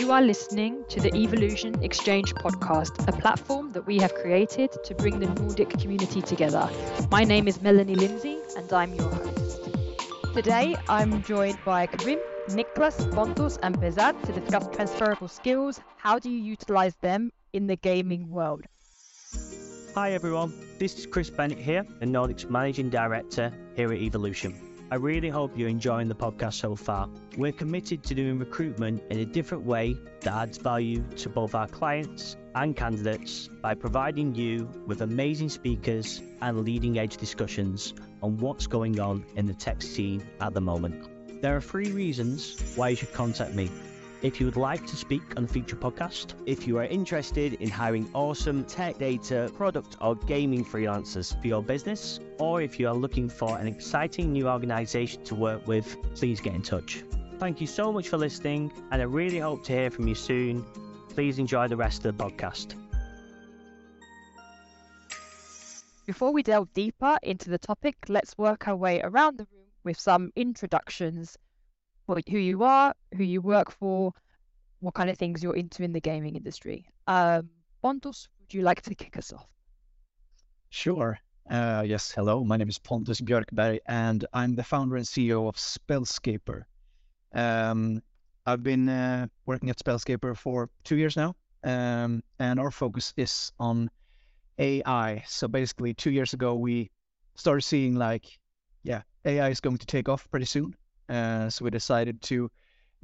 You are listening to the Evolution Exchange podcast, a platform that we have created to bring the Nordic community together. My name is Melanie Lindsey, and I'm your host. Today, I'm joined by Karim, Niklas, Pontus, and Behzad to discuss transferable skills. How do you utilize them in the gaming world? Hi everyone, this is Chris Bennett here, the Nordic's Managing Director here at Evolution. I really hope you're enjoying the podcast so far. We're committed to doing recruitment in a different way that adds value to both our clients and candidates by providing you with amazing speakers and leading edge discussions on what's going on in the tech scene at the moment. There are three reasons why you should contact me. If you would like to speak on a future podcast, if you are interested in hiring awesome tech data, product, or gaming freelancers for your business, or if you are looking for an exciting new organization to work with, please get in touch. Thank you so much for listening, and I really hope to hear from you soon. Please enjoy the rest of the podcast. Before we delve deeper into the topic, let's work our way around the room with some introductions who you are, who you work for, what kind of things you're into in the gaming industry. Um, Pontus, would you like to kick us off? Sure. Uh, yes, hello. My name is Pontus Björkberg, and I'm the founder and CEO of Spellscaper. Um, I've been uh, working at Spellscaper for two years now, um, and our focus is on AI. So basically, two years ago, we started seeing like, yeah, AI is going to take off pretty soon. Uh, so we decided to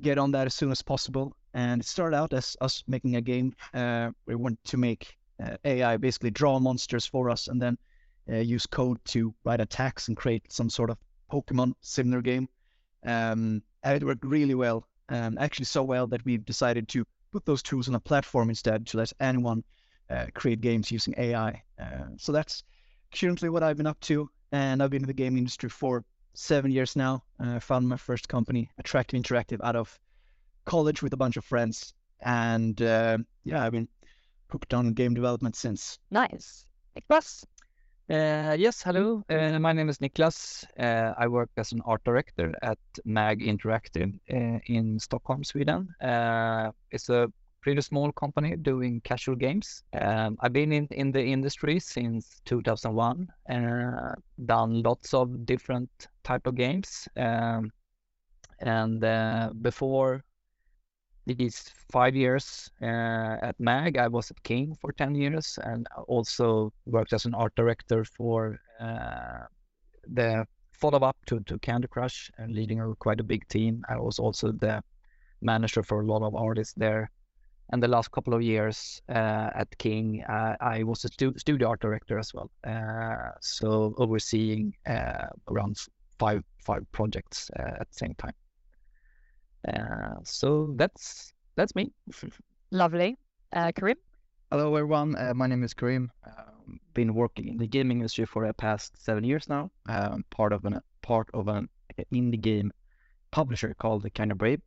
get on that as soon as possible. And it started out as us making a game. Uh, we wanted to make uh, AI basically draw monsters for us and then uh, use code to write attacks and create some sort of Pokemon similar game. Um, and it worked really well, um, actually so well that we've decided to put those tools on a platform instead to let anyone uh, create games using AI. Uh, so that's currently what I've been up to. And I've been in the game industry for seven years now. I uh, founded my first company, Attractive Interactive, out of college with a bunch of friends. And uh, yeah, I've been hooked on game development since. Nice. Niklas? Uh, yes, hello. Uh, my name is Niklas. Uh, I work as an art director at MAG Interactive uh, in Stockholm, Sweden. it's a pretty small company doing casual games. Um, I've been in, in the industry since 2001 and uh, done lots of different type of games. Um, and uh, before these five years uh, at MAG, I was at King for 10 years and also worked as an art director for uh, the follow-up to, to Candy Crush and leading a, quite a big team. I was also the manager for a lot of artists there and the last couple of years uh, at King, uh, I was a stu- studio art director as well. Uh, so overseeing uh, around five five projects uh, at the same time. Uh, so that's that's me. Lovely, Karim. Hello everyone. my name is Karim. Um, been working in the gaming industry for the past seven years now. Um, part of an part of an indie game publisher called the Kinda Brave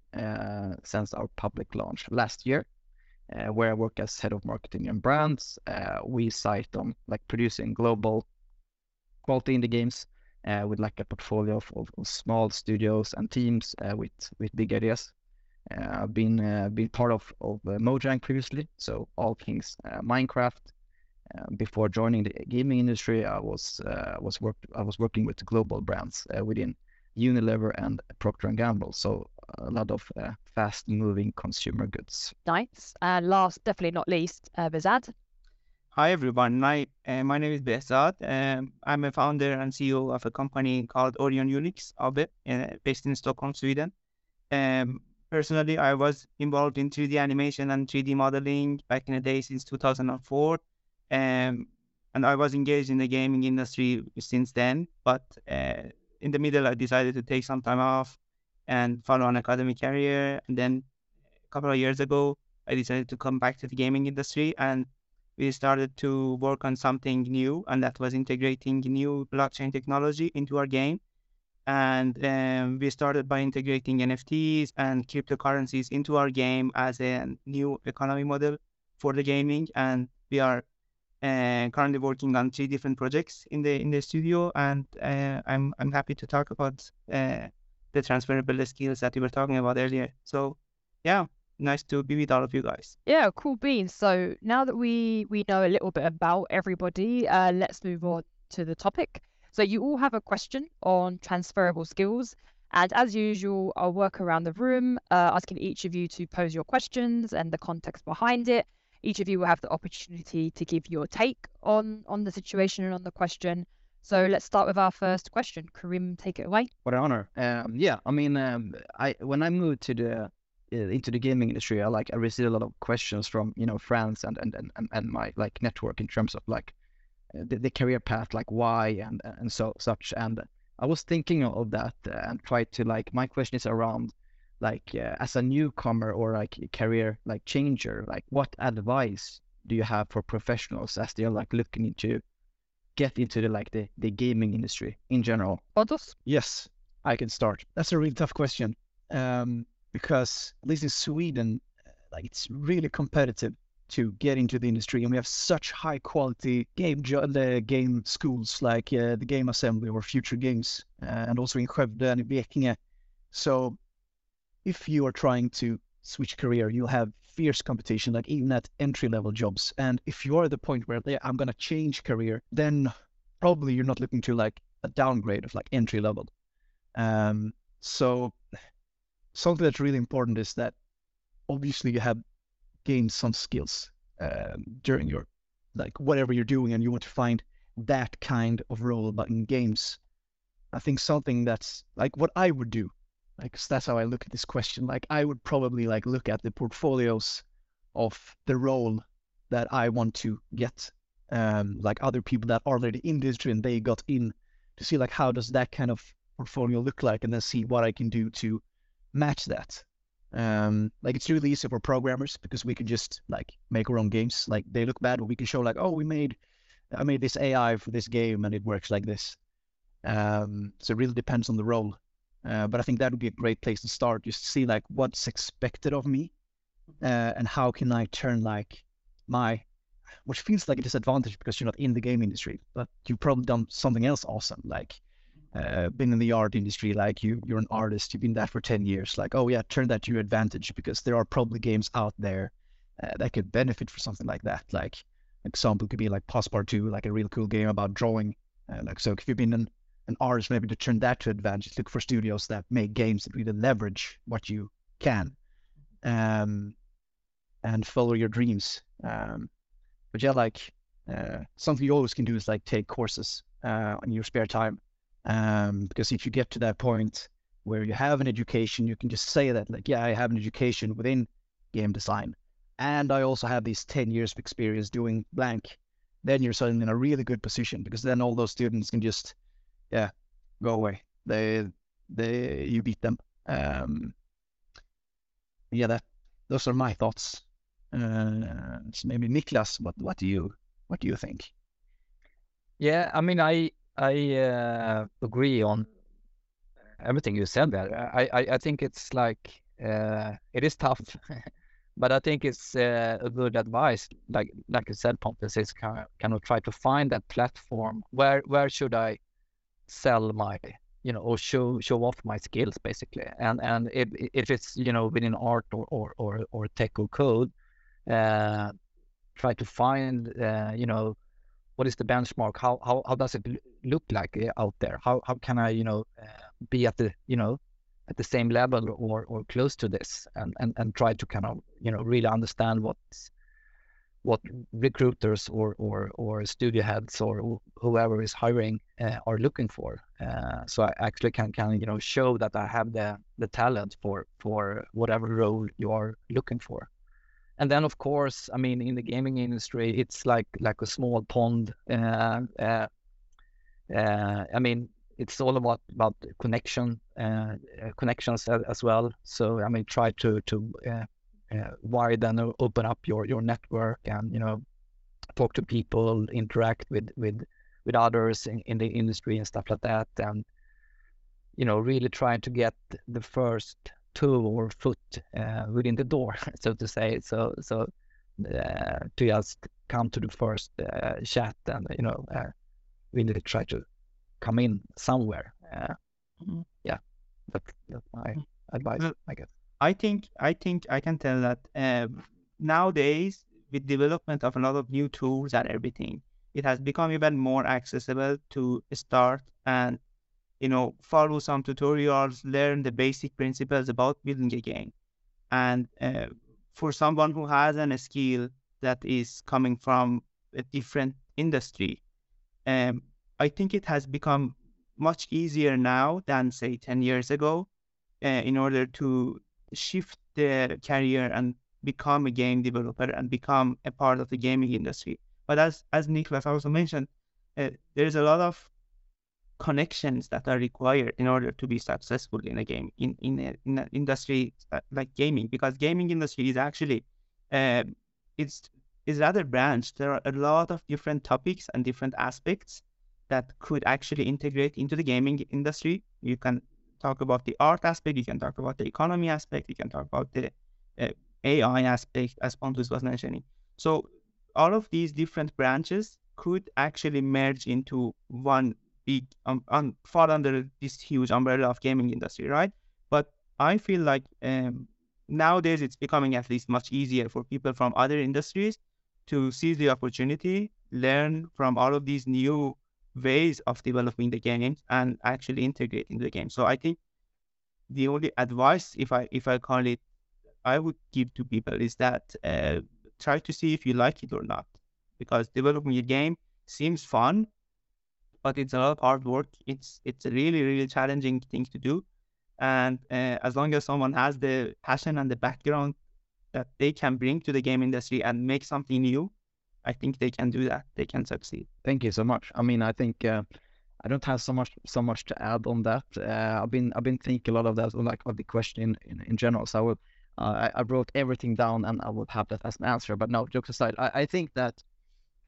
since our public launch last year where I work as head of marketing and brands. Uh, we cite on like producing global quality indie games uh, with like a portfolio of, of, of small studios and teams uh, with with big ideas. Uh, I've been uh, been part of of Mojang previously, so all things Minecraft. before joining the gaming industry, I was was work I was working with global brands within Unilever and Procter and Gamble. So a lot of uh, fast-moving consumer goods. Nice. And last, definitely not least, uh, Behzad. Hi everyone. My uh, my name is Behzad. Um, I'm a founder and CEO of a company called Orion Unix AB, uh, based in Stockholm, Sweden. Um, personally, I was involved in 3D animation and 3D modeling back in the day since 2004. Um, and I was engaged in the gaming industry since then. But uh, in the middle, I decided to take some time off and follow an academic career. And then a couple of years ago, I decided to come back to the gaming industry and we started to work on something new, and that was integrating new blockchain technology into our game. And um, we started by integrating NFTs and cryptocurrencies into our game as a new economy model for the gaming. And we are uh, currently working on three different projects in the in the studio, and uh, I'm I'm happy to talk about uh, the transferable skills that you were talking about earlier. So, yeah, nice to be with all of you guys. Yeah, cool beans. So now that we we know a little bit about everybody, uh, let's move on to the topic. So you all have a question on transferable skills, and as usual, I'll work around the room, uh, asking each of you to pose your questions and the context behind it. Each of you will have the opportunity to give your take on on the situation and on the question. So let's start with our first question. Karim, take it away. What an honor. Um, yeah, I mean, um, I when I moved to the uh, into the gaming industry, I like I received a lot of questions from you know friends and and and, and my like network in terms of like uh, the, the career path, like why and and so such. And I was thinking of that and tried to like my question is around like uh, as a newcomer or like career like changer, like what advice do you have for professionals as they're like looking into get into the like the, the gaming industry in general? Pontus? Yes, I can start. That's a really tough question um, because at least in Sweden, like it's really competitive to get into the industry, and we have such high quality game the game schools like uh, the Game Assembly or Future Games, uh, and also in Skövde and Blekinge. So, if you are trying to switch career, you'll have fierce competition, like even at entry level jobs. And if you are at the point where yeah, I'm gonna change career, then probably you're not looking to like a downgrade of like entry level. Um, so something that's really important is that obviously you have gained some skills um, during your like whatever you're doing, and you want to find that kind of role, but in games. I think something that's like what I would do like that's how I look at this question. Like I would probably like look at the portfolios of the role that I want to get. Um, like other people that are already in the industry and they got in to see like how does that kind of portfolio look like and then see what I can do to match that. Um, like it's really easy for programmers because we can just like make our own games. Like they look bad, but we can show like, oh, we made I made this AI for this game and it works like this. Um, so it really depends on the role. Uh, but I think that would be a great place to start, just to see like what's expected of me, uh, and how can I turn like my, which feels like a disadvantage because you're not in the game industry, but you've probably done something else awesome, like uh, been in the art industry, like you you're an artist, you've been that for ten years, like oh yeah, turn that to your advantage because there are probably games out there uh, that could benefit for something like that. Like example could be like Passpartout, like a real cool game about drawing. Uh, like so, if you've been an an ours maybe to turn that to advantage. Look for studios that make games that really leverage what you can, um, and follow your dreams. Um, but yeah, like uh, something you always can do is like take courses uh, in your spare time, um, because if you get to that point where you have an education, you can just say that like, yeah, I have an education within game design, and I also have these ten years of experience doing blank. Then you're suddenly in a really good position because then all those students can just yeah, go away. They they you beat them. Um, yeah, that those are my thoughts. Uh, maybe Niklas, what what do you what do you think? Yeah, I mean, I I uh, agree on everything you said there. I I, I think it's like uh, it is tough, but I think it's uh, a good advice. Like like you said, Pontus is kind of, kind of try to find that platform. Where where should I sell my you know or show show off my skills basically. And and if if it's you know within art or or or, or tech or code uh, try to find uh, you know what is the benchmark? How how, how does it look like uh, out there? How how can i you know uh, be at the you know at the same level or or close to this? And and, and try to kind of you know really understand what's what recruiters or or or studio heads or whoever is hiring uh, are looking for. Uh, so I actually can can you know show that I have the the talent for for whatever role you are looking for. And then of course, I mean, in the gaming industry, it's like like a small pond. Uh, uh, uh I mean, it's all about about connection uh, connections as well. So I mean, try to to uh, widen or open up your your network and you know talk to people, interact with with with others in, in the industry and stuff like that, and you know really trying to get the first toe or foot uh, within the door, so to say. So so uh, to just come to the first uh, chat and you know uh, really try to come in somewhere. Mm-hmm. Yeah, that's, that's my mm-hmm. advice, I guess. I think I think I can tell that um, nowadays with development of a lot of new tools and everything, it has become even more accessible to start and you know follow some tutorials, learn the basic principles about building a game. And uh, for someone who has an skill that is coming from a different industry, um, I think it has become much easier now than say 10 years ago uh, in order to shift their career and become a game developer and become a part of the gaming industry. But as as Niklas also mentioned, uh, there's a lot of connections that are required in order to be successful in a game in in, a, in an industry like gaming because gaming industry is actually uh, it's is rather branched. There are a lot of different topics and different aspects that could actually integrate into the gaming industry. You can talk about the art aspect, you can talk about the economy aspect, you can talk about the uh, AI aspect, as Pontus was mentioning. So all of these different branches could actually merge into one big, um, um, fall under this huge umbrella of gaming industry, right? But I feel like um, nowadays it's becoming at least much easier for people from other industries to seize the opportunity, learn from all of these new ways of developing the games and actually integrating the game. So I think the only advice, if I if I call it, I would give to people is that uh, try to see if you like it or not, because developing a game seems fun, but it's a lot of hard work. It's it's a really really challenging thing to do, and uh, as long as someone has the passion and the background that they can bring to the game industry and make something new, I think they can do that. They can succeed. Thank you so much. I mean, I think uh, I don't have so much so much to add on that. Uh, I've been I've been thinking a lot of that, like of the question in, in, in general. So I will uh, I, wrote everything down and I will have that as an answer. But no, jokes aside, I, I think that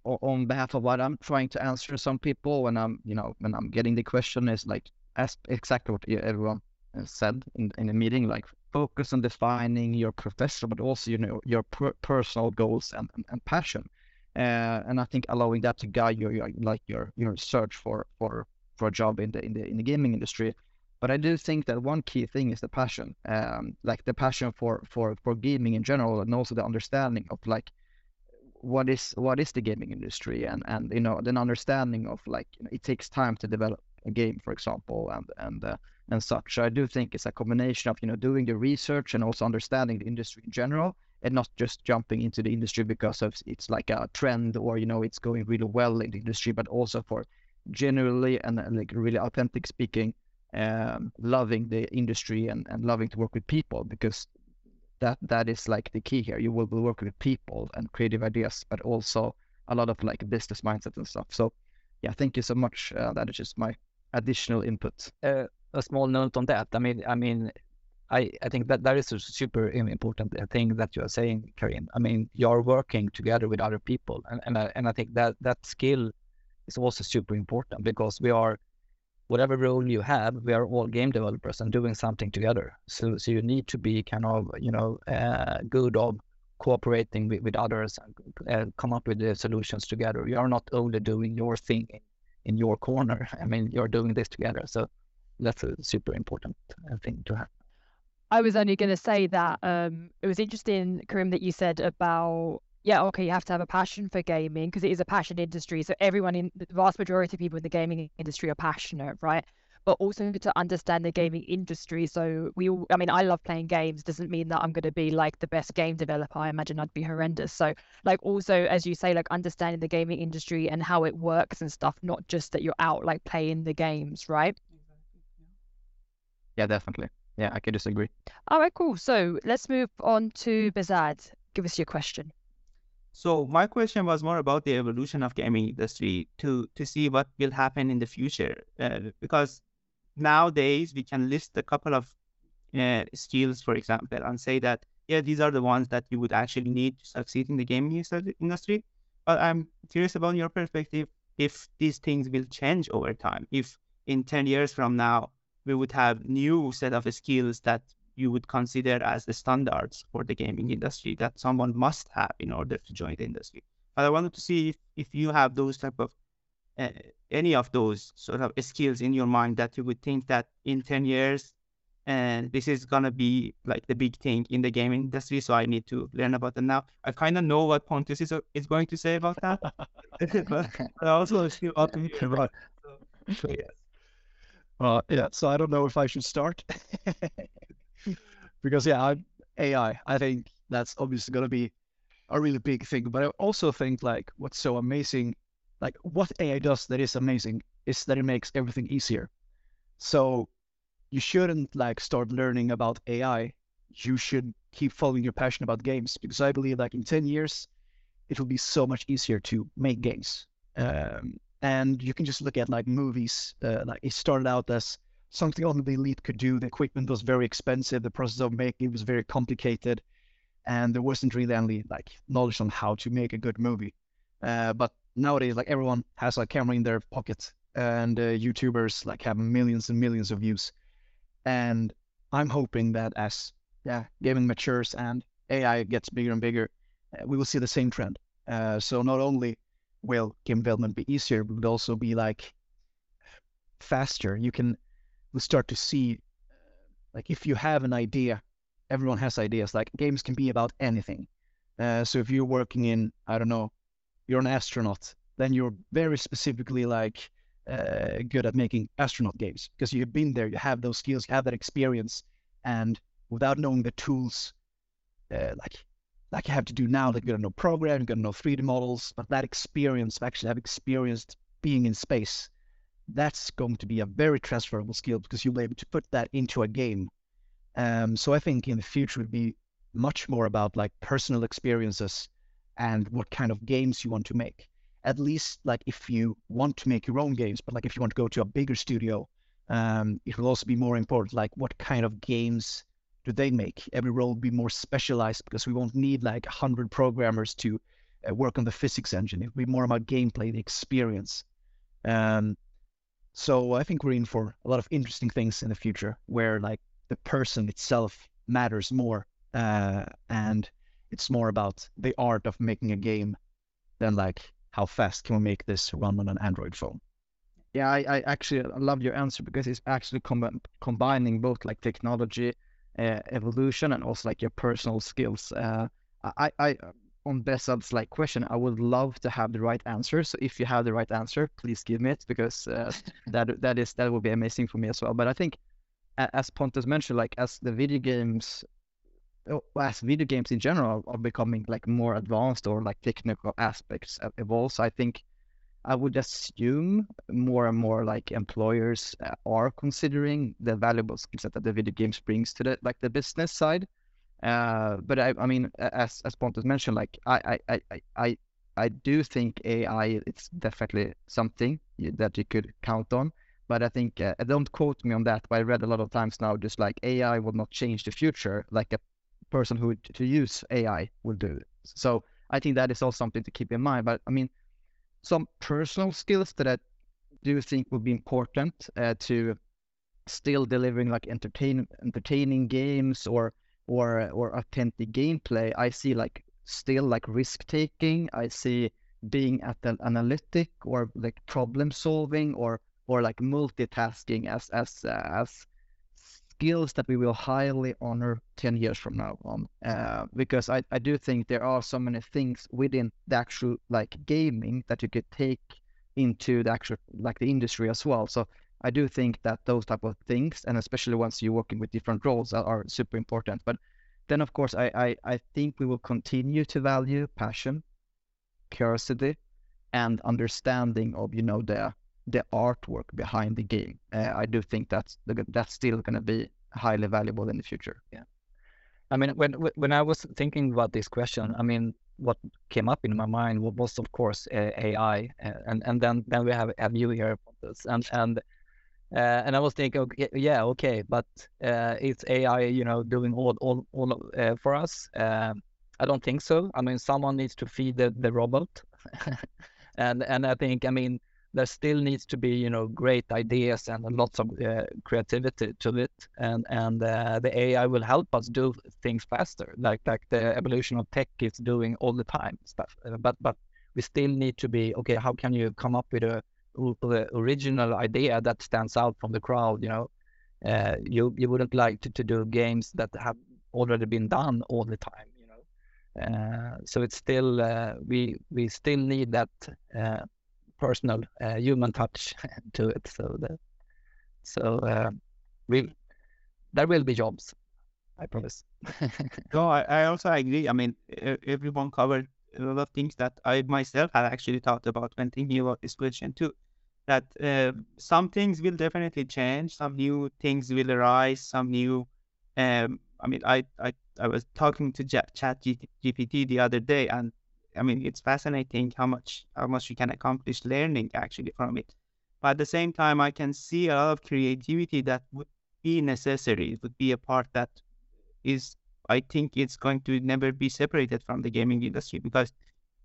on behalf of what I'm trying to answer some people when I'm you know when I'm getting the question is like as exactly what everyone said in in the meeting, like focus on defining your professional, but also you know your per- personal goals and, and, and passion uh, and I think allowing that to guide your, your like your your search for for for a job in the in the in the gaming industry. But I do think that one key thing is the passion, um, like the passion for for for gaming in general, and also the understanding of like what is what is the gaming industry, and and you know an understanding of like you know, it takes time to develop a game, for example, and and uh, and such. So I do think it's a combination of you know doing the research and also understanding the industry in general, and not just jumping into the industry because of it's like a trend or you know it's going really well in the industry, but also for generally and like really authentic speaking, um, loving the industry and, and loving to work with people because that that is like the key here. You will be working with people and creative ideas, but also a lot of like business mindset and stuff. So yeah, thank you so much. Uh, that is just my additional input. Uh, a small note on that. I mean, I mean, I, I think that that is a super important thing that you are saying, Karim. I mean, you're working together with other people, and and I, and I think that that skill is also super important because we are, whatever role you have, we are all game developers and doing something together. So so you need to be kind of you know uh, good of cooperating with, with others and uh, come up with the solutions together. You are not only doing your thing in, your corner. I mean, you're doing this together. So that's a super important uh, thing to have. I was only going to say that um, it was interesting, Karim, that you said about yeah, okay, you have to have a passion for gaming because it is a passion industry. So everyone in the vast majority of people in the gaming industry are passionate, right? But also to understand the gaming industry. So we, all, I mean, I love playing games. Doesn't mean that I'm going to be like the best game developer. I imagine I'd be horrendous. So like also, as you say, like understanding the gaming industry and how it works and stuff, not just that you're out like playing the games, right? Yeah, definitely. Yeah, I can disagree. All right, cool. So let's move on to Behzad. Give us your question. So my question was more about the evolution of gaming industry to to see what will happen in the future, uh, because nowadays we can list a couple of uh, skills, for example, and say that yeah, these are the ones that you would actually need to succeed in the gaming industry. But I'm curious about your perspective if these things will change over time. If in 10 years from now we would have new set of skills that you would consider as the standards for the gaming industry that someone must have in order to join the industry. But I wanted to see if, if you have those type of uh, any of those sort of skills in your mind that you would think that in 10 years and this is gonna be like the big thing in the gaming industry. So I need to learn about it now. I kind of know what Pontus is, is going to say about that, but I also still want to hear about. So yes. Well, yeah. So I don't know if I should start because yeah, I'm AI. I think that's obviously going to be a really big thing. But I also think like what's so amazing, like what AI does that is amazing is that it makes everything easier. So you shouldn't like start learning about AI. You should keep following your passion about games because I believe like in 10 years, it will be so much easier to make games. Um, and you can just look at like movies. Uh, like it started out as something only the elite could do. The equipment was very expensive. The process of making it was very complicated, and there wasn't really any like knowledge on how to make a good movie. Uh, but nowadays, like everyone has a camera in their pocket, and uh, YouTubers like have millions and millions of views. And I'm hoping that as yeah, gaming matures and AI gets bigger and bigger, uh, we will see the same trend. Uh, so not only will game development be easier, but will also be like faster. You can start to see like if you have an idea, everyone has ideas. Like games can be about anything. Uh, so if you're working in, I don't know, you're an astronaut, then you're very specifically like uh, good at making astronaut games because you've been there, you have those skills, you have that experience, and without knowing the tools, uh, like like you have to do now, like you gotta know program, you gotta know 3D models, but that experience of actually have experienced being in space, that's going to be a very transferable skill because you'll be able to put that into a game. Um, so I think in the future it would be much more about like personal experiences and what kind of games you want to make at least like if you want to make your own games, but like if you want to go to a bigger studio, um, it will also be more important. Like what kind of games do they make? Every role be more specialized because we won't need like a hundred programmers to uh, work on the physics engine. It'll be more about gameplay, the experience. Um, so I think we're in for a lot of interesting things in the future where like the person itself matters more, uh, and it's more about the art of making a game than like how fast can we make this run on an Android phone? Yeah, I, I actually love your answer because it's actually com- combining both like technology, uh, evolution, and also like your personal skills. Uh, I, I, on Behzad's like question, I would love to have the right answer. So if you have the right answer, please give me it because uh, that that is that would be amazing for me as well. But I think, as Pontus mentioned, like as the video games Oh, as video games in general are becoming like more advanced or like technical aspects evolve. So I think I would assume more and more like employers uh, are considering the valuable skill set that the video games brings to the like the business side. Uh, but I, I mean, as as Pontus mentioned, like I, I, I, I, I do think AI it's definitely something that you could count on. But I think uh, don't quote me on that. But I read a lot of times now, just like AI will not change the future. Like a person who to use AI will do. So I think that is also something to keep in mind. But I mean, some personal skills that I do think will be important uh, to still delivering like entertain entertaining games or or or authentic gameplay. I see like still like risk taking. I see being at the analytic or like problem solving or or like multitasking as as uh, as skills that we will highly honor 10 years from now on uh, because I, I do think there are so many things within the actual like gaming that you could take into the actual like the industry as well. So i do think that those type of things and especially once you're working with different roles are, are super important. But then of course I, I i think we will continue to value passion curiosity and understanding of you know the the artwork behind the game. Uh, I do think that's that's still going to be highly valuable in the future. Yeah. I mean, when when I was thinking about this question, I mean, what came up in my mind was, of course, uh, AI, uh, and and then then we have have you here, and and uh, and I was thinking, okay, yeah, okay, but uh, it's AI, you know, doing all all all for us. I don't think so. I mean, someone needs to feed the the robot, and and I think, I mean, there still needs to be you know great ideas and lots of uh, creativity to it. And and uh, the ai will help us do things faster like like the evolution of tech is doing all the time stuff. Uh, but but we still need to be okay how can you come up with a original idea that stands out from the crowd you know? Uh, you you wouldn't like to, to do games that have already been done all the time you know? Uh, so it's still uh, we we still need that uh, personal uh, human touch to it so that so uh, we there will be jobs i promise no I, I also agree i mean everyone covered a lot of things that i myself had actually thought about when thinking about this question too that uh, some things will definitely change, some new things will arise, some new. Um, I mean, I, I I was talking to Chat GPT the other day, and I mean, it's fascinating how much how much you can accomplish learning actually from it. But at the same time, I can see a lot of creativity that would be necessary. It would be a part that is, I think, it's going to never be separated from the gaming industry because,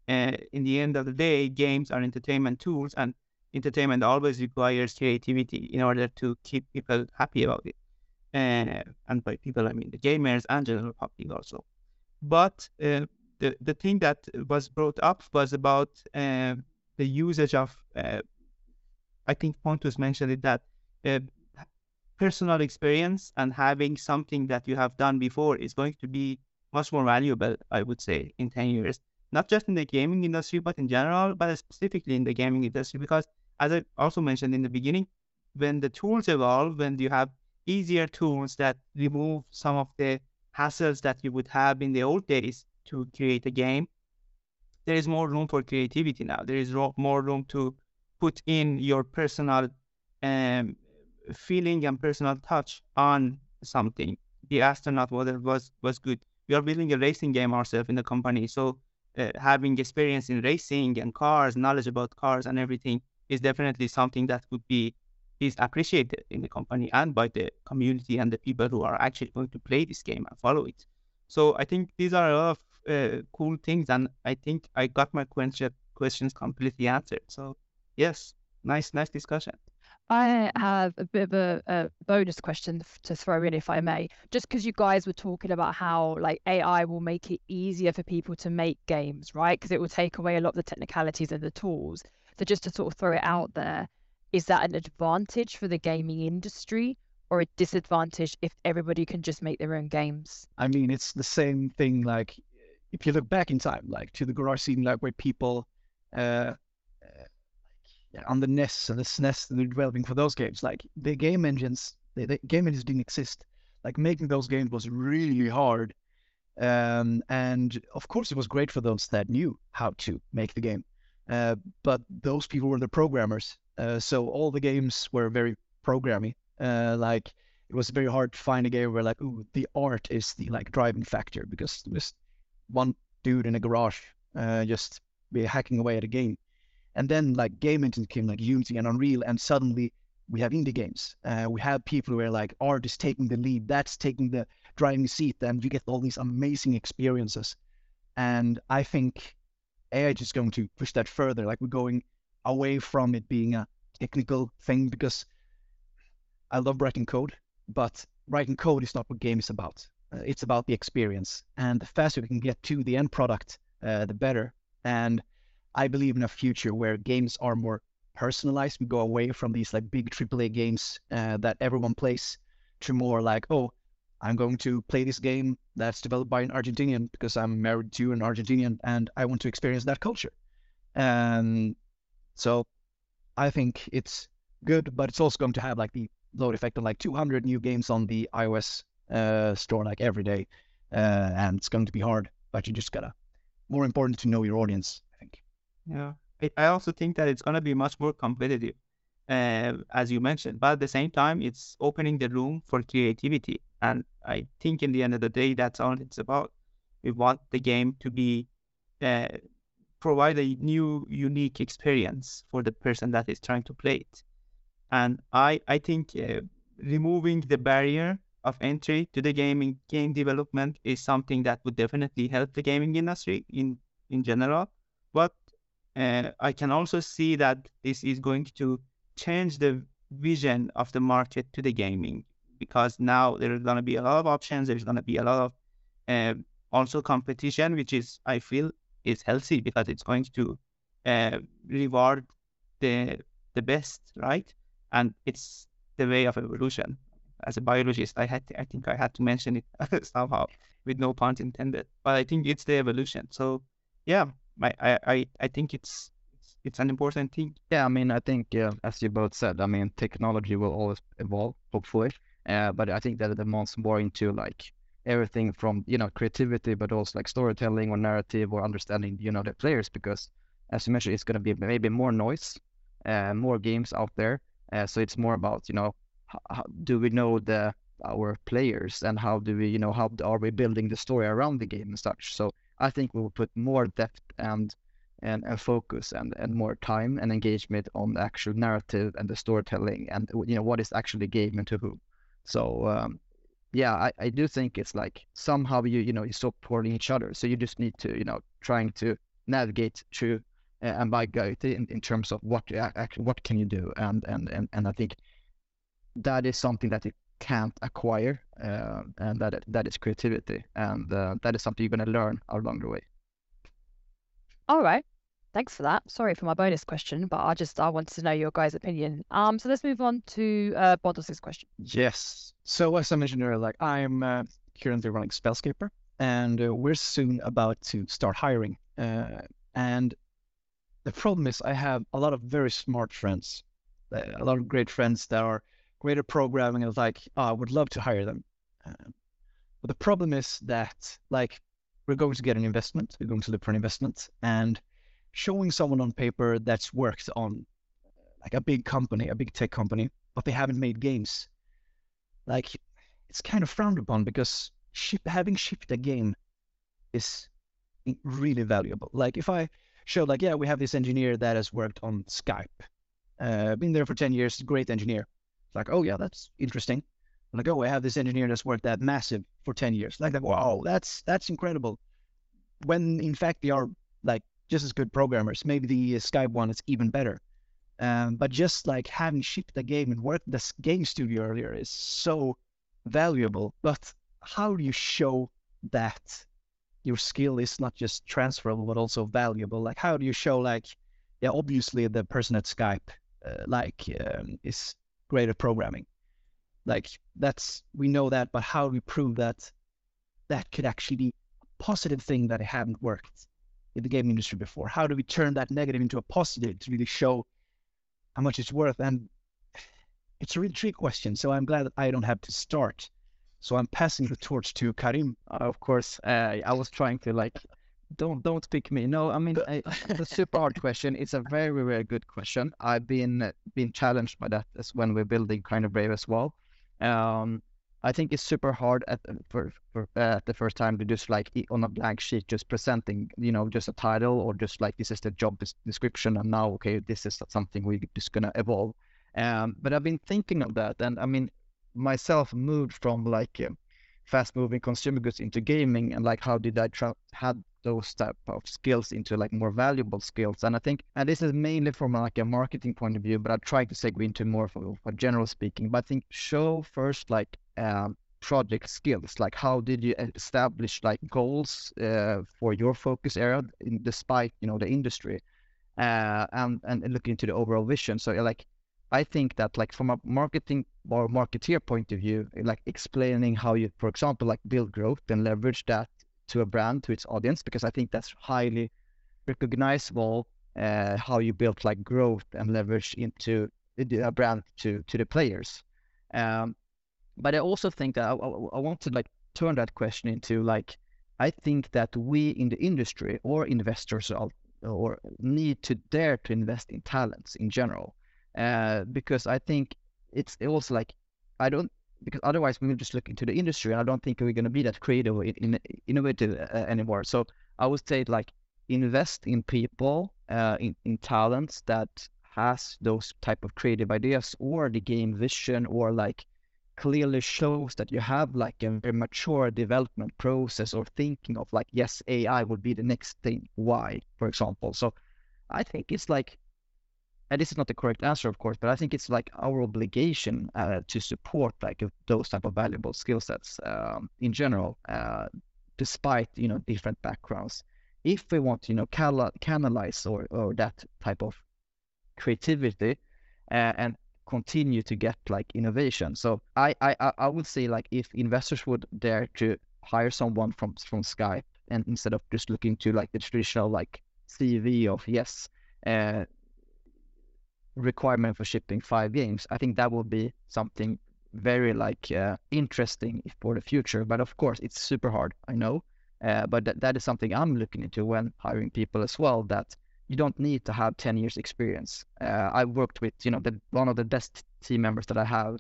uh, in the end of the day, games are entertainment tools, and entertainment always requires creativity in order to keep people happy about it. Uh, and by people, I mean the gamers and general public also. But uh, the, the thing that was brought up was about uh, the usage of, uh, I think Pontus mentioned it, that uh, personal experience and having something that you have done before is going to be much more valuable, I would say, in 10 years. Not just in the gaming industry, but in general, but specifically in the gaming industry, because as I also mentioned in the beginning, when the tools evolve, when you have easier tools that remove some of the hassles that you would have in the old days to create a game, there is more room for creativity now. There is ro- more room to put in your personal um, feeling and personal touch on something. The astronaut model was was good. We are building a racing game ourselves in the company, so uh, having experience in racing and cars, knowledge about cars and everything is definitely something that would be is appreciated in the company and by the community and the people who are actually going to play this game and follow it. So I think these are a lot of uh, cool things, and I think I got my question questions completely answered. So yes, nice nice discussion. I have a bit of a, a, bonus question to throw in, if I may. Just because you guys were talking about how like AI will make it easier for people to make games, right? Because it will take away a lot of the technicalities and the tools. So just to sort of throw it out there, is that an advantage for the gaming industry or a disadvantage if everybody can just make their own games? I mean, it's the same thing. Like if you look back in time, like to the garage scene, like where people, uh, uh, on the NES and the SNES, they're developing for those games. Like the game engines, the, the game engines didn't exist. Like making those games was really hard. Um, and of course, it was great for those that knew how to make the game. Uh, but those people were the programmers. Uh, so all the games were very programmy. Uh, like it was very hard to find a game where like, ooh, the art is the like driving factor because it was one dude in a garage uh, just be hacking away at a game. And then like game engines came like Unity and Unreal, and suddenly we have indie games. Uh, we have people where like art is taking the lead, that's taking the driving seat, and you get all these amazing experiences. And I think AI is going to push that further. Like we're going away from it being a technical thing because I love writing code, but writing code is not what game is about. Uh, it's about the experience, and the faster we can get to the end product, uh, the better. And I believe in a future where games are more personalized. We go away from these like big AAA games uh, that everyone plays to more like, oh, I'm going to play this game that's developed by an Argentinian because I'm married to an Argentinian and I want to experience that culture. And so I think it's good, but it's also going to have like the load effect of like 200 new games on the iOS uh, store like every day. Uh, and it's going to be hard, but you just gotta, more important to know your audience, I think. Yeah. I also think that it's to be much more competitive uh, as you mentioned. But at the same time, it's opening the room for creativity. And I think in the end of the day, that's all it's about. We want the game to be uh, provide a new, unique experience for the person that is trying to play it. And I, I think uh, removing the barrier of entry to the gaming game development is something that would definitely help the gaming industry in in general. But uh, I can also see that this is going to change the vision of the market to the gaming because now there's going to be a lot of options. There's going to be a lot of uh, also competition, which is I feel is healthy because it's going to uh, reward the the best, right? And it's the way of evolution. As a biologist, I had to, I think I had to mention it somehow with no pun intended. But I think it's the evolution. So yeah, I I I think it's it's, it's an important thing. Yeah, I mean, I think uh, as you both said, I mean, technology will always evolve, hopefully. Uh, but I think that it demands more into like everything from you know creativity, but also like storytelling or narrative or understanding you know the players because as you mentioned, it's going to be maybe more noise, uh, more games out there. Uh, so it's more about you know how, do we know the our players and how do we you know how are we building the story around the game and such. So I think we will put more depth and and, and focus and, and more time and engagement on the actual narrative and the storytelling and you know what is actually game and to whom. So um, yeah, I, I do think it's like somehow you you know you supporting each other. So you just need to you know trying to navigate through guide in, in terms of what actually what can you do and and and and I think that is something that you can't acquire uh, and that that is creativity and uh, that is something you're going to learn along the way. All right. Thanks for that. Sorry for my bonus question, but I just I wanted to know your guys' opinion. Um, so let's move on to uh, Pontus's question. Yes. So as I mentioned earlier, like I'm uh, currently running Spellscaper, and uh, we're soon about to start hiring. Uh, and the problem is I have a lot of very smart friends, uh, a lot of great friends that are great at programming, and was like oh, I would love to hire them. Uh, but the problem is that like we're going to get an investment, we're going to look for an investment, and showing someone on paper that's worked on like a big company, a big tech company, but they haven't made games. Like it's kind of frowned upon because ship, having shipped a game is really valuable. Like if I show like, yeah, we have this engineer that has worked on Skype, uh, been there for 10 years, great engineer. Like, oh yeah, that's interesting. I'm like, oh, I have this engineer that's worked that Massive for 10 years. Like, like, wow, that's that's incredible. When in fact they are like just as good programmers. Maybe the uh, Skype one is even better. Um, but just like having shipped the game and worked the game studio earlier is so valuable. But how do you show that your skill is not just transferable but also valuable? Like how do you show like, yeah, obviously the person at Skype uh, like um, is great at programming. Like that's we know that, but how do we prove that that could actually be a positive thing that it hadn't worked? in the game industry before. How do we turn that negative into a positive to really show how much it's worth? And it's a really tricky question. So I'm glad that I don't have to start. So I'm passing the torch to Karim. Uh, of course, uh, I was trying to like, don't don't pick me. No, I mean I, the super hard question. It's a very very good question. I've been been challenged by that as when we're building Kinda Brave as well. Um, I think it's super hard at for, for uh, the first time to just like on a blank sheet just presenting you know just a title or just like this is the job description and now okay this is something we're just gonna evolve. Um, but I've been thinking of that and I mean myself moved from like uh, fast moving consumer goods into gaming and like how did I tra- had those type of skills into like more valuable skills. And I think and this is mainly from like a marketing point of view but I try to segue into more for, for general speaking. But I think show first like um, project skills. Like how did you establish like goals uh, for your focus area in, despite you know the industry uh, and and look into the overall vision? So like i think that like from a marketing or marketeer point of view like explaining how you for example like build growth and leverage that to a brand to its audience because i think that's highly recognizable uh, how you build like growth and leverage into a brand to to the players. Um, but I also think that I, I, want to like turn that question into like I think that we in the industry or investors or, or need to dare to invest in talents in general, uh, because I think it's also like I don't because otherwise we will just look into the industry and I don't think we're going to be that creative in, innovative uh, anymore. So I would say like invest in people, uh, in, in talents that has those type of creative ideas or the game vision or like clearly shows that you have like a very mature development process or thinking of like yes ai would be the next thing why for example so i think it's like and this is not the correct answer of course but i think it's like our obligation uh, to support like those type of valuable skill sets um, in general uh, despite you know different backgrounds if we want you know cal- canalize or, or that type of creativity uh, and continue to get like innovation. So I I I would say like if investors would dare to hire someone from from Skype and instead of just looking to like the traditional like CV of yes, uh, requirement for shipping five games, I think that would be something very like uh, interesting for the future. But of course, it's super hard. I know, uh, but th- that is something I'm looking into when hiring people as well. That you don't need to have 10 years experience. Uh, I've worked with you know the one of the best team members that I have.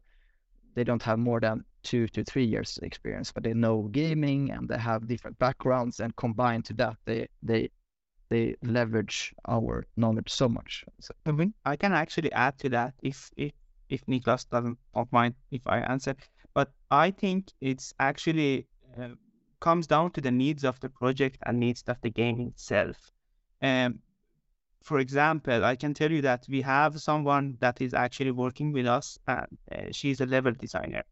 They don't have more than two to three years experience, but they know gaming and they have different backgrounds, and combined to that, they they they leverage our knowledge so much. So, I mean, I can actually add to that if if if Niklas doesn't mind if I answer. But I think it's actually uh, comes down to the needs of the project and needs of the game itself. Um, for example, I can tell you that we have someone that is actually working with us. And, uh, she's a level designer,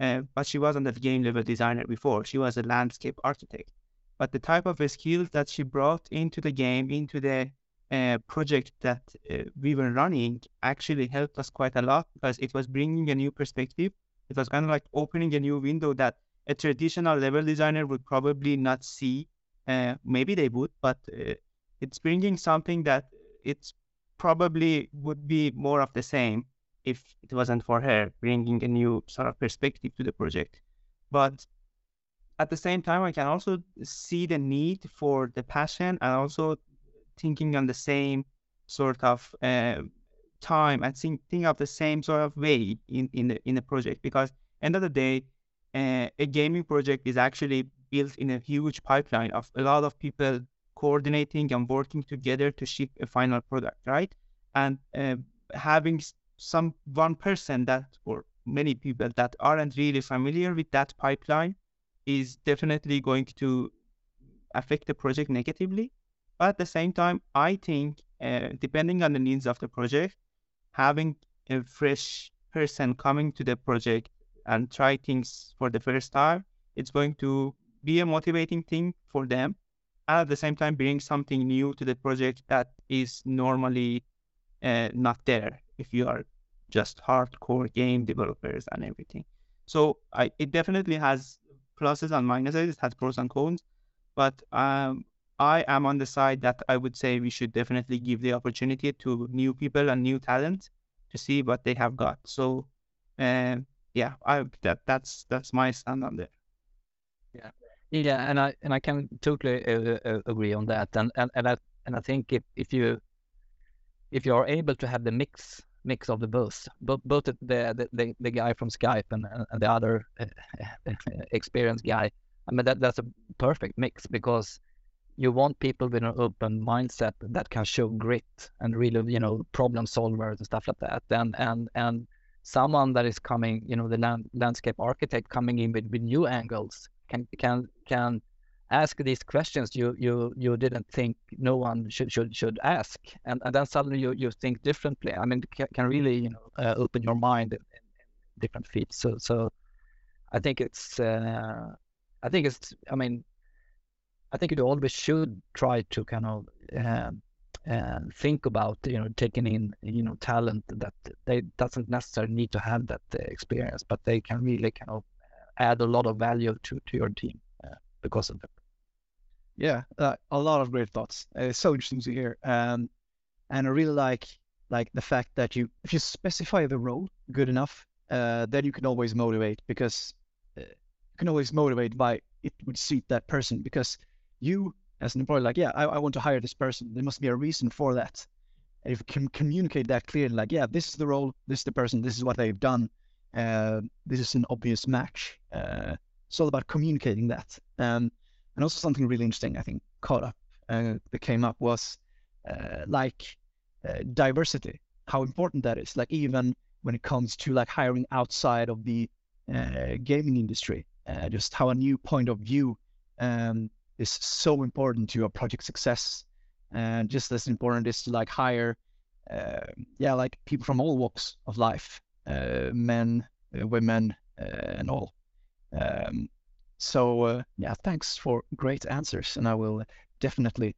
uh, but she wasn't a game level designer before. She was a landscape architect. But the type of skills that she brought into the game, into the uh, project that uh, we were running, actually helped us quite a lot because it was bringing a new perspective. It was kind of like opening a new window that a traditional level designer would probably not see. Uh, maybe they would, but uh, it's bringing something that it's probably would be more of the same if it wasn't for her bringing a new sort of perspective to the project. But at the same time, I can also see the need for the passion and also thinking on the same sort of uh, time and think, think of the same sort of way in, in the in the project because end of the day, uh, a gaming project is actually built in a huge pipeline of a lot of people coordinating and working together to ship a final product, right? And uh, having some one person that or many people that aren't really familiar with that pipeline is definitely going to affect the project negatively. But at the same time, I think uh, depending on the needs of the project, having a fresh person coming to the project and try things for the first time, it's going to be a motivating thing for them. And at the same time, bring something new to the project that is normally uh, not there if you are just hardcore game developers and everything. So I, it definitely has pluses and minuses. It has pros and cons, but um, I am on the side that I would say we should definitely give the opportunity to new people and new talent to see what they have got. So, uh, yeah, I that that's that's my stand on there. Yeah, yeah, and I and I can totally uh, uh, agree on that, and and and I and I think if if you if you are able to have the mix mix of the both, both both the the, the, the guy from Skype and, and the other uh, experienced guy. I mean that that's a perfect mix because you want people with an open mindset that can show grit and really you know problem solvers and stuff like that and and and someone that is coming you know the land, landscape architect coming in with, with new angles can can can ask these questions you you you didn't think no one should should should ask. And, and then suddenly you, you think differently. I mean can, can really you know uh, open your mind in, in, different fields so so i think it's uh, i think it's i mean i think you always should try to kind of uh, uh, think about you know taking in you know talent that they doesn't necessarily need to have that uh, experience but they can really kind of add a lot of value to to your team uh, because of it yeah, uh, a lot of great thoughts. Uh, it's so interesting to hear. Um, and I really like like the fact that you if you specify the role good enough, uh, then you can always motivate because uh, you can always motivate by it would suit that person because you as an employer like yeah I, I want to hire this person there must be a reason for that and if you can communicate that clearly like yeah this is the role this is the person this is what they've done uh, this is an obvious match uh, it's all about communicating that um, and also something really interesting, I think, caught up uh, that came up was uh, like uh, diversity, how important that is. Like even when it comes to like hiring outside of the uh, gaming industry, uh, just how a new point of view um, is so important to your project success. And just as important is to like hire, uh, yeah, like people from all walks of life, men, women, and all. Um, so uh, yeah, thanks for great answers, and I will definitely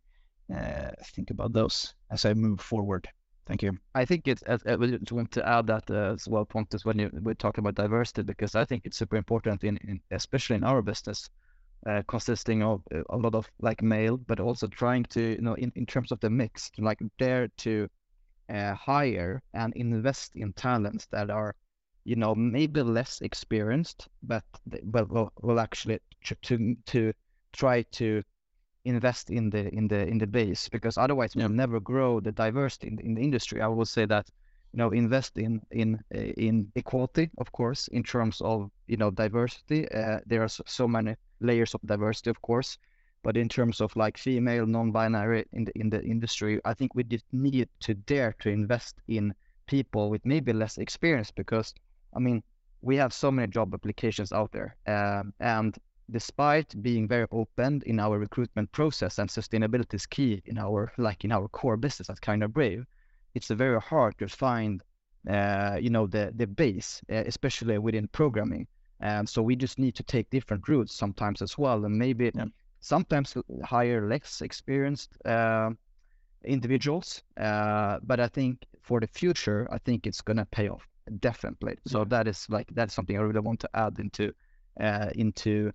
uh, think about those as I move forward. Thank you. I think it's. I want to add that uh, as well, Pontus, when you we're talking about diversity, because I think it's super important in, in especially in our business, uh, consisting of uh, a lot of like male, but also trying to you know in, in terms of the mix to like dare to uh, hire and invest in talents that are you know maybe less experienced, but well will, will actually to to try to invest in the in the in the base because otherwise we'll never grow the diversity in, in the industry. I will say that you know invest in in in equality, of course, in terms of you know diversity. Uh, there are so many layers of diversity, of course, but in terms of like female, non-binary in the in the industry, I think we just need to dare to invest in people with maybe less experience because I mean we have so many job applications out there, um, and despite being very open in our recruitment process and sustainability is key in our like in our core business at Kinda Brave, it's very hard to find uh, you know the the base, uh, especially within programming. And so we just need to take different routes sometimes as well, and maybe yeah. sometimes hire less experienced uh, individuals. Uh, but I think for the future, I think it's gonna pay off definitely. So that is like that's something I really want to add into uh, into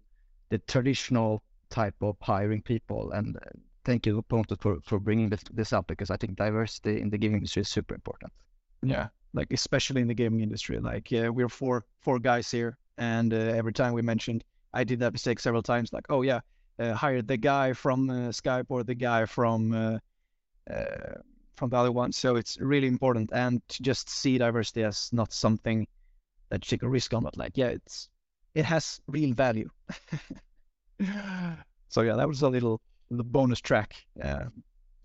the traditional type of hiring people. And uh, thank you, Pontus, for, for bringing this, this up because I think diversity in the gaming industry is super important. Yeah, like especially in the gaming industry. Like yeah, we're four four guys here, and uh, every time we mentioned, I did that mistake several times. Like, oh yeah, uh, hire the guy from uh, Skype or the guy from uh, uh, from the other one. So it's really important, and to just see diversity as not something that you take a risk on, but like yeah, it's it has real value. so yeah, that was a little the bonus track. Uh,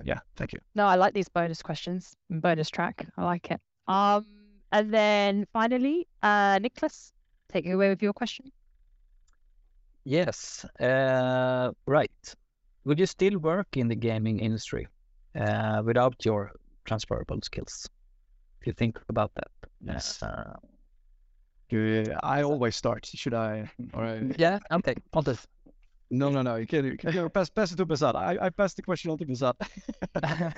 yeah, thank you. No, I like these bonus questions. Bonus track, I like it. Um, and then finally, uh, Nicholas, take it away with your question. Yes. Uh, right. Would you still work in the gaming industry uh, without your transferable skills? If you think about that. Yes. Uh, I always start. Should I? All right. Yeah. Okay. Pontus. No, no, no. You can't. You can pass, pass it to Behzad. I, I passed the question on to Behzad.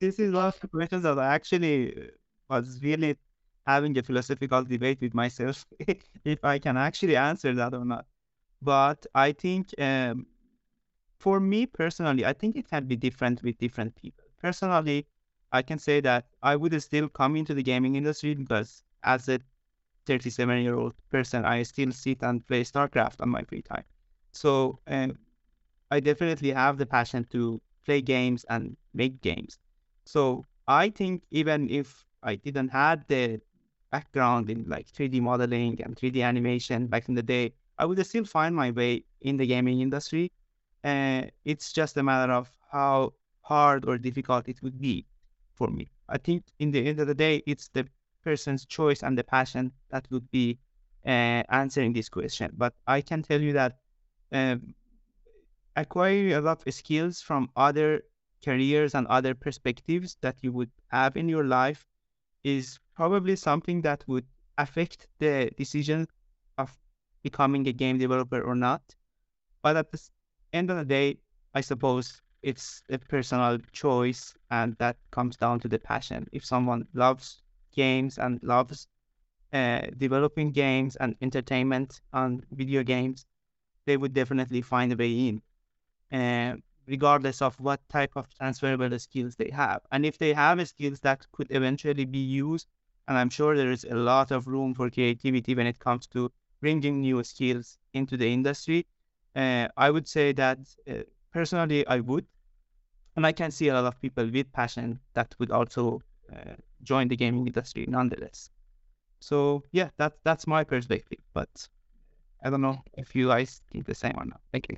this is one of the questions that I actually was really having a philosophical debate with myself if I can actually answer that or not. But I think um, for me personally, I think it can be different with different people. Personally, I can say that I would still come into the gaming industry because as a 37 year old person, I still sit and play StarCraft on my free time. So um, I definitely have the passion to play games and make games. So I think even if I didn't have the background in like 3D modeling and 3D animation back in the day, I would still find my way in the gaming industry. And it's just a matter of how hard or difficult it would be for me. I think in the end of the day, it's the person's choice and the passion that would be uh, answering this question. But I can tell you that um, acquiring a lot of skills from other careers and other perspectives that you would have in your life is probably something that would affect the decision of becoming a game developer or not. But at the end of the day, I suppose it's a personal choice and that comes down to the passion. If someone loves games and loves uh, developing games and entertainment on video games, they would definitely find a way in, uh, regardless of what type of transferable skills they have. And if they have skills that could eventually be used, and I'm sure there is a lot of room for creativity when it comes to bringing new skills into the industry, uh, I would say that uh, personally I would. And I can see a lot of people with passion that would also uh, join the gaming industry nonetheless. So yeah, that's that's my perspective. But I don't know if you guys think the same or not. Thank you.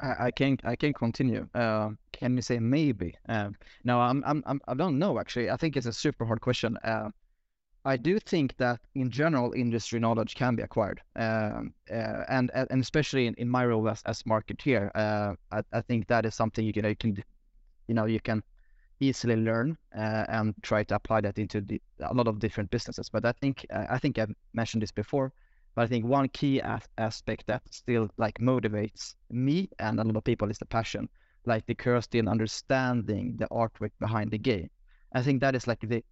I, I can I can continue. Uh, can you say maybe? Uh, no, I'm, I'm I'm I don't know actually. I think it's a super hard question. Uh, I do think that in general industry knowledge can be acquired, um, uh, and and especially in, in my role as as marketeer, uh, I, I think that is something you can you can you know you can easily learn uh, and try to apply that into the, a lot of different businesses. But I think I think I've mentioned this before. But I think one key as- aspect that still like motivates me and a lot of people is the passion, like the curiosity and understanding the artwork behind the game. I think that is like the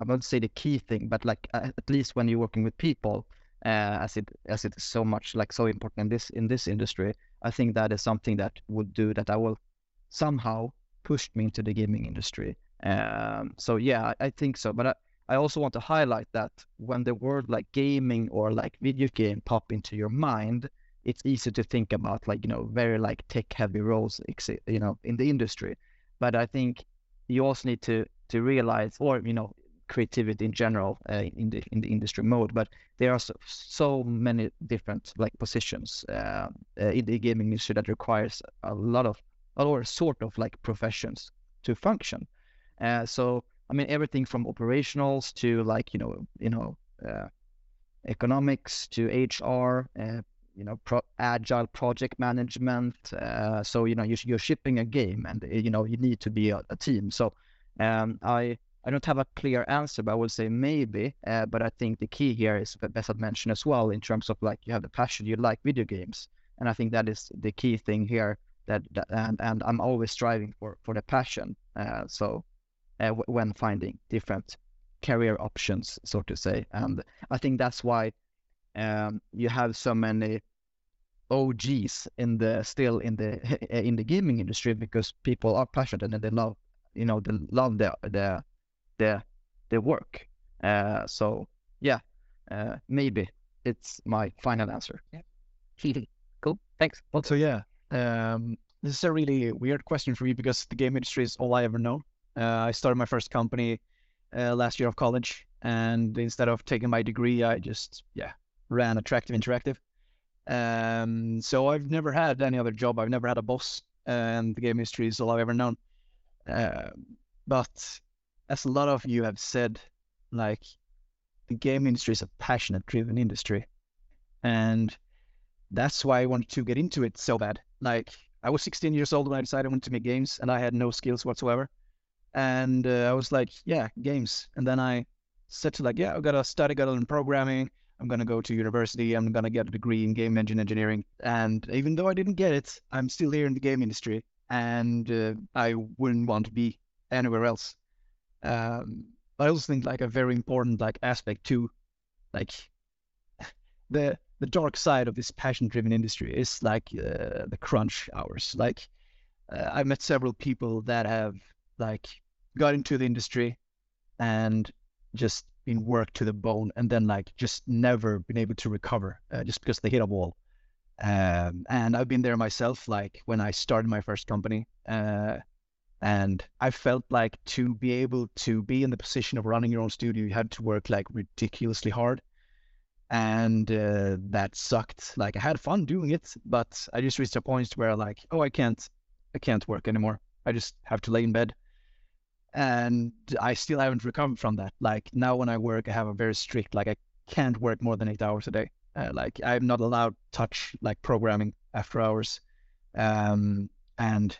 I won't say the key thing, but like at least when you're working with people, uh, as it as it is so much like so important in this in this industry, I think that is something that would do that I will somehow push me into the gaming industry. Um, so yeah, I, I think so. But I, I also want to highlight that when the word like gaming or like video game pop into your mind, it's easy to think about like you know very like tech heavy roles you know in the industry. But I think you also need to to realize, or you know, creativity in general uh, in the in the industry mode. But there are so, so many different like positions uh, uh, in the gaming industry that requires a lot of or sort of like professions to function. Uh, so I mean everything from operationals to like you know you know uh, economics to HR. Uh, you know, pro- agile project management. so you know, you're, you're shipping a game, and you know, you need to be a, a team. So um, I I don't have a clear answer, but I would say maybe. Uh, but I think the key here is Behzad mentioned as well, in terms of like you have the passion, you like video games, and I think that is the key thing here. That, that and and I'm always striving for for the passion. Uh, so uh, w- when finding different career options, so to say, and I think that's why um, you have so many OGs in the still in the in the gaming industry because people are passionate and they love you know they love the the the the work. Uh, so yeah, uh, maybe it's my final answer. Yeah. cool. Thanks. Also, yeah, um, this is a really weird question for me because the game industry is all I ever know. Uh, I started my first company uh, last year of college, and instead of taking my degree, I just yeah ran Attractive Interactive. Um, so I've never had any other job. I've never had a boss, and the game industry is all I've ever known. Uh, but as a lot of you have said, like the game industry is a passionate driven industry. And that's why I wanted to get into it so bad. Like I was 16 years old when I decided I wanted to make games and I had no skills whatsoever. And uh, I was like, yeah, games. And then I said to like, yeah, I've got to study, got to learn programming. I'm going to go to university. I'm going to get a degree in game engine engineering. And even though I didn't get it, I'm still here in the game industry and uh, I wouldn't want to be anywhere else. Um, but I also think like a very important like aspect too, like the the dark side of this passion-driven industry is like uh, the crunch hours. Like uh, I met several people that have like got into the industry and just been worked to the bone, and then like just never been able to recover uh, just because they hit a wall. Um, and I've been there myself. Like when I started my first company, uh, and I felt like to be able to be in the position of running your own studio, you had to work like ridiculously hard. And uh, that sucked. Like I had fun doing it, but I just reached a point where like, oh, I can't, I can't work anymore. I just have to lay in bed. And I still haven't recovered from that. Like now when I work, I have a very strict, like I can't work more than eight hours a day. Uh, like I'm not allowed touch like programming after hours. Um, and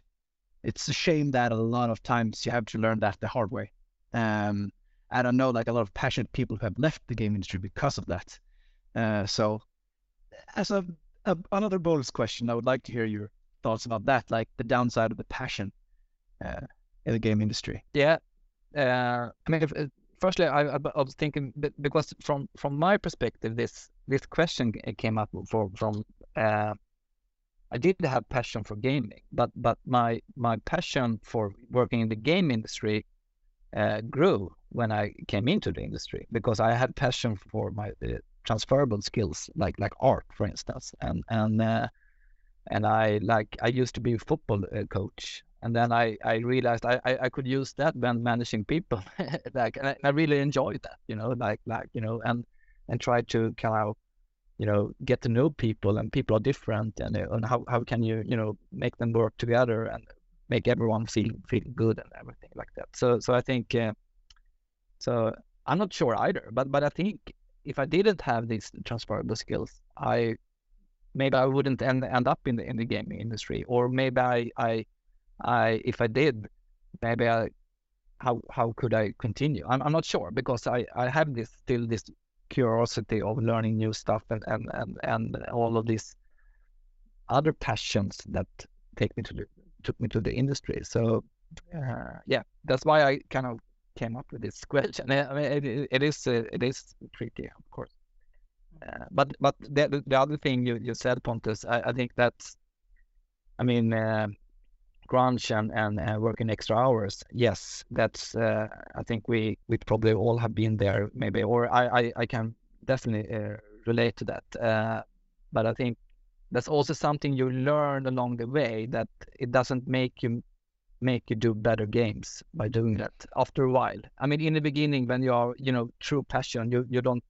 it's a shame that a lot of times you have to learn that the hard way. Um, I don't know like a lot of passionate people who have left the game industry because of that. Uh, so, as a, a, another bonus question, I would like to hear your thoughts about that, like the downside of the passion uh, in the game industry. Yeah, uh, I mean, if, uh, firstly, I, I, was thinking because from from my perspective, this this question came up for, from uh, I did have passion for gaming, but but my my passion for working in the game industry uh, grew when I came into the industry because I had passion for my uh, transferable skills, like like art, for instance, and and uh, and I like I used to be a football uh, coach, and then I I realized I I, I could use that when managing people, like and I, I really enjoyed that, you know, like like you know, and and try to kind of you know get to know people and people are different and, uh, and how, how can you you know make them work together and make everyone feel feel good and everything like that. So so i think uh, so i'm not sure either but but i think if i didn't have these transferable skills i maybe i wouldn't end, end up in the in the gaming industry. Or maybe i i i if i did maybe i how how could i continue? I'm, I'm not sure because i i have this still this curiosity of learning new stuff and and and, and all of these other passions that take me to the took me to the industry. So uh, yeah, that's why I kind of came up with this question. I mean, it, it is uh, it is tricky, of course. Uh, but but the the other thing you, you said, Pontus, I, I think that's, I mean, uh, crunch and and uh, working extra hours. Yes, that's. Uh, I think we we probably all have been there, maybe, or I I, I can definitely uh, relate to that. Uh, but I think that's also something you learn along the way that it doesn't make you make you do better games by doing that after a while. I mean, in the beginning, when you are, you know, true passion, you you don't.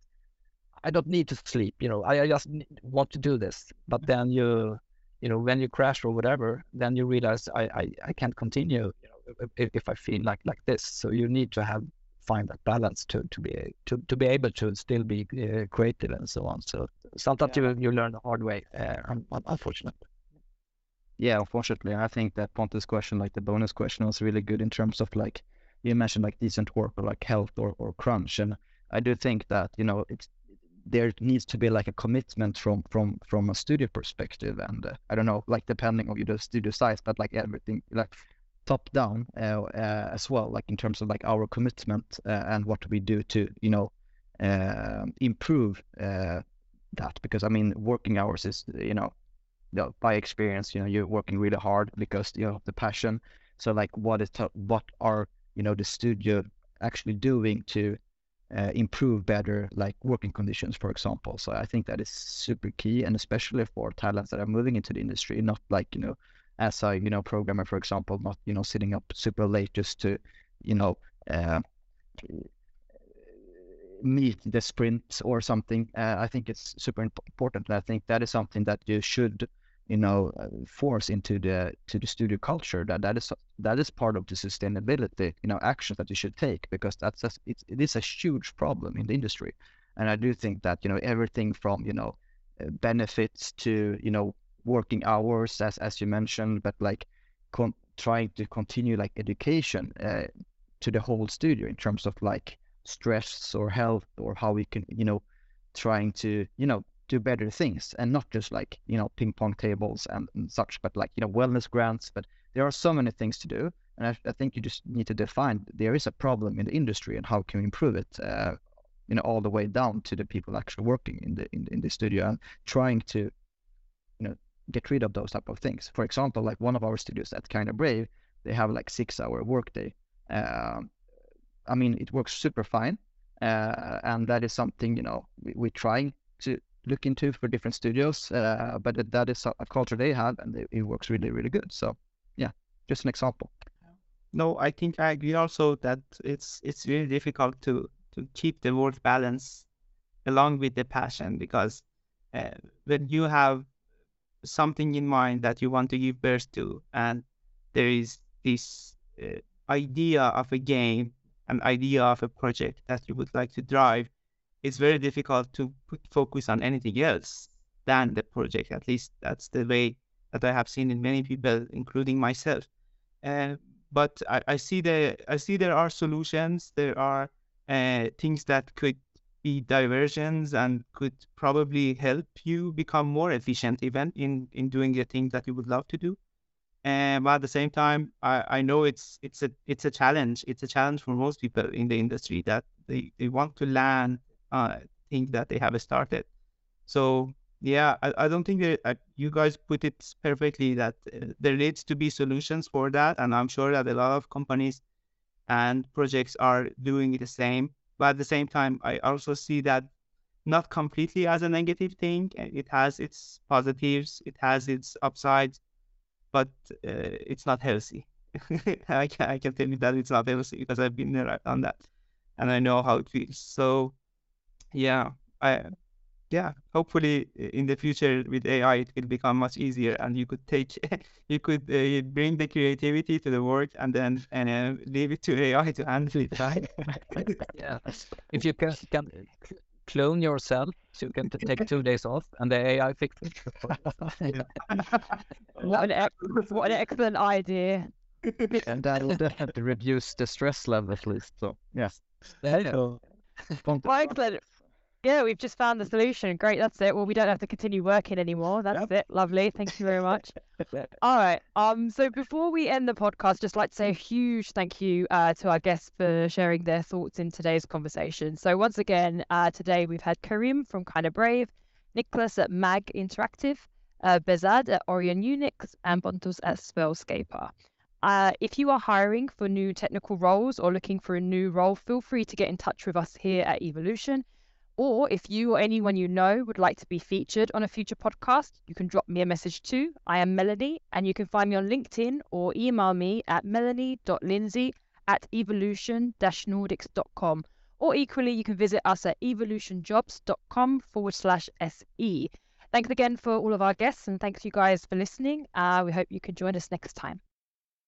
I don't need to sleep, you know. I, I just want to do this. But then you, you know, when you crash or whatever, then you realize I I, I can't continue, you know, if, if I feel like like this. So you need to have find that balance to to be to, to be able to still be uh, creative and so on. So sometimes yeah. you you learn the hard way, uh, unfortunately. Yeah, unfortunately, I think that Pontus question, like the bonus question, was really good in terms of like you mentioned like decent work or like health or, or crunch, and I do think that you know it's there needs to be like a commitment from from from a studio perspective and uh, i don't know like depending on your studio size but like everything like top down uh, uh, as well like in terms of like our commitment uh, and what we do to you know um, improve uh, that because i mean working hours is you know you know, by experience, you know, you're working really hard because you know the passion. So like, what is what are you know the studio actually doing to uh, improve better like working conditions, for example? So I think that is super key, and especially for talents that are moving into the industry, not like you know, as a you know programmer, for example, not you know sitting up super late just to you know. Uh, meet the sprint or something. Uh, I think it's super important. And I think that is something that you should you know uh, force into the to the studio culture that that is that is part of the sustainability you know actions that you should take because that's a, it's, it is a huge problem in the industry. And i do think that you know everything from you know uh, benefits to you know working hours as as you mentioned but like trying to continue like education uh, to the whole studio in terms of like stress or health or how we can you know trying to you know do better things and not just like you know ping pong tables and, and such but like you know wellness grants but there are so many things to do. And I, I, think you just need to define there is a problem in the industry and how can we improve it uh, you know all the way down to the people actually working in the in, in the studio and trying to you know get rid of those type of things. For example like one of our studios at Kinda Brave they have like six hour workday. Uh, i mean it works super fine uh, and that is something you know we, we're trying to look into for different studios. Uh, but that is a culture they have, and it, it works really, really good. So, yeah, just an example. No, I think I agree also that it's it's really difficult to to keep the work balance along with the passion because uh, when you have something in mind that you want to give birth to, and there is this uh, idea of a game, an idea of a project that you would like to drive, it's very difficult to put focus on anything else than the project. At least that's the way that I have seen in many people, including myself. Uh, but I, I, see the I see there are solutions. There are uh, things that could be diversions and could probably help you become more efficient even in in doing the thing that you would love to do. And but at the same time, I, I know it's it's a it's a challenge. It's a challenge for most people in the industry that they, they want to learn uh, thing that they have started. So yeah, I, I don't think that uh, you guys put it perfectly that uh, there needs to be solutions for that, and I'm sure that a lot of companies and projects are doing the same. But at the same time, I also see that not completely as a negative thing. It has its positives, it has its upsides, but uh, it's not healthy. I can I can tell you that it's not healthy because I've been there on that, and I know how it feels. So yeah i yeah hopefully in the future with ai it will become much easier and you could take you could uh, bring the creativity to the work and then and uh, leave it to ai to handle it right? Yeah. If you can, can clone yourself so you can take two days off and the ai fixes it what, an what an excellent idea. And that will definitely reduce the stress level at least so yes there you go. Well, excellent Yeah, we've just found the solution. Great, that's it. Well, we don't have to continue working anymore. That's Yep. it. Lovely. Thank you very much. All right. Um. So before we end the podcast, just like to say a huge thank you uh, to our guests for sharing their thoughts in today's conversation. So once again, uh, today we've had Karim from Kinda Brave, Nicholas at Mag Interactive, uh, Behzad at Orion Unix, and Pontus at Spellscaper. Uh, if you are hiring for new technical roles or looking for a new role, feel free to get in touch with us here at Evolution. Or if you or anyone you know would like to be featured on a future podcast, you can drop me a message too. I am Melanie, and you can find me on LinkedIn or email me at melanie.lindsey at evolution-nordics.com. Or equally, you can visit us at evolutionjobs.com forward slash SE. Thanks again for all of our guests, and thanks you guys for listening. Uh, we hope you can join us next time.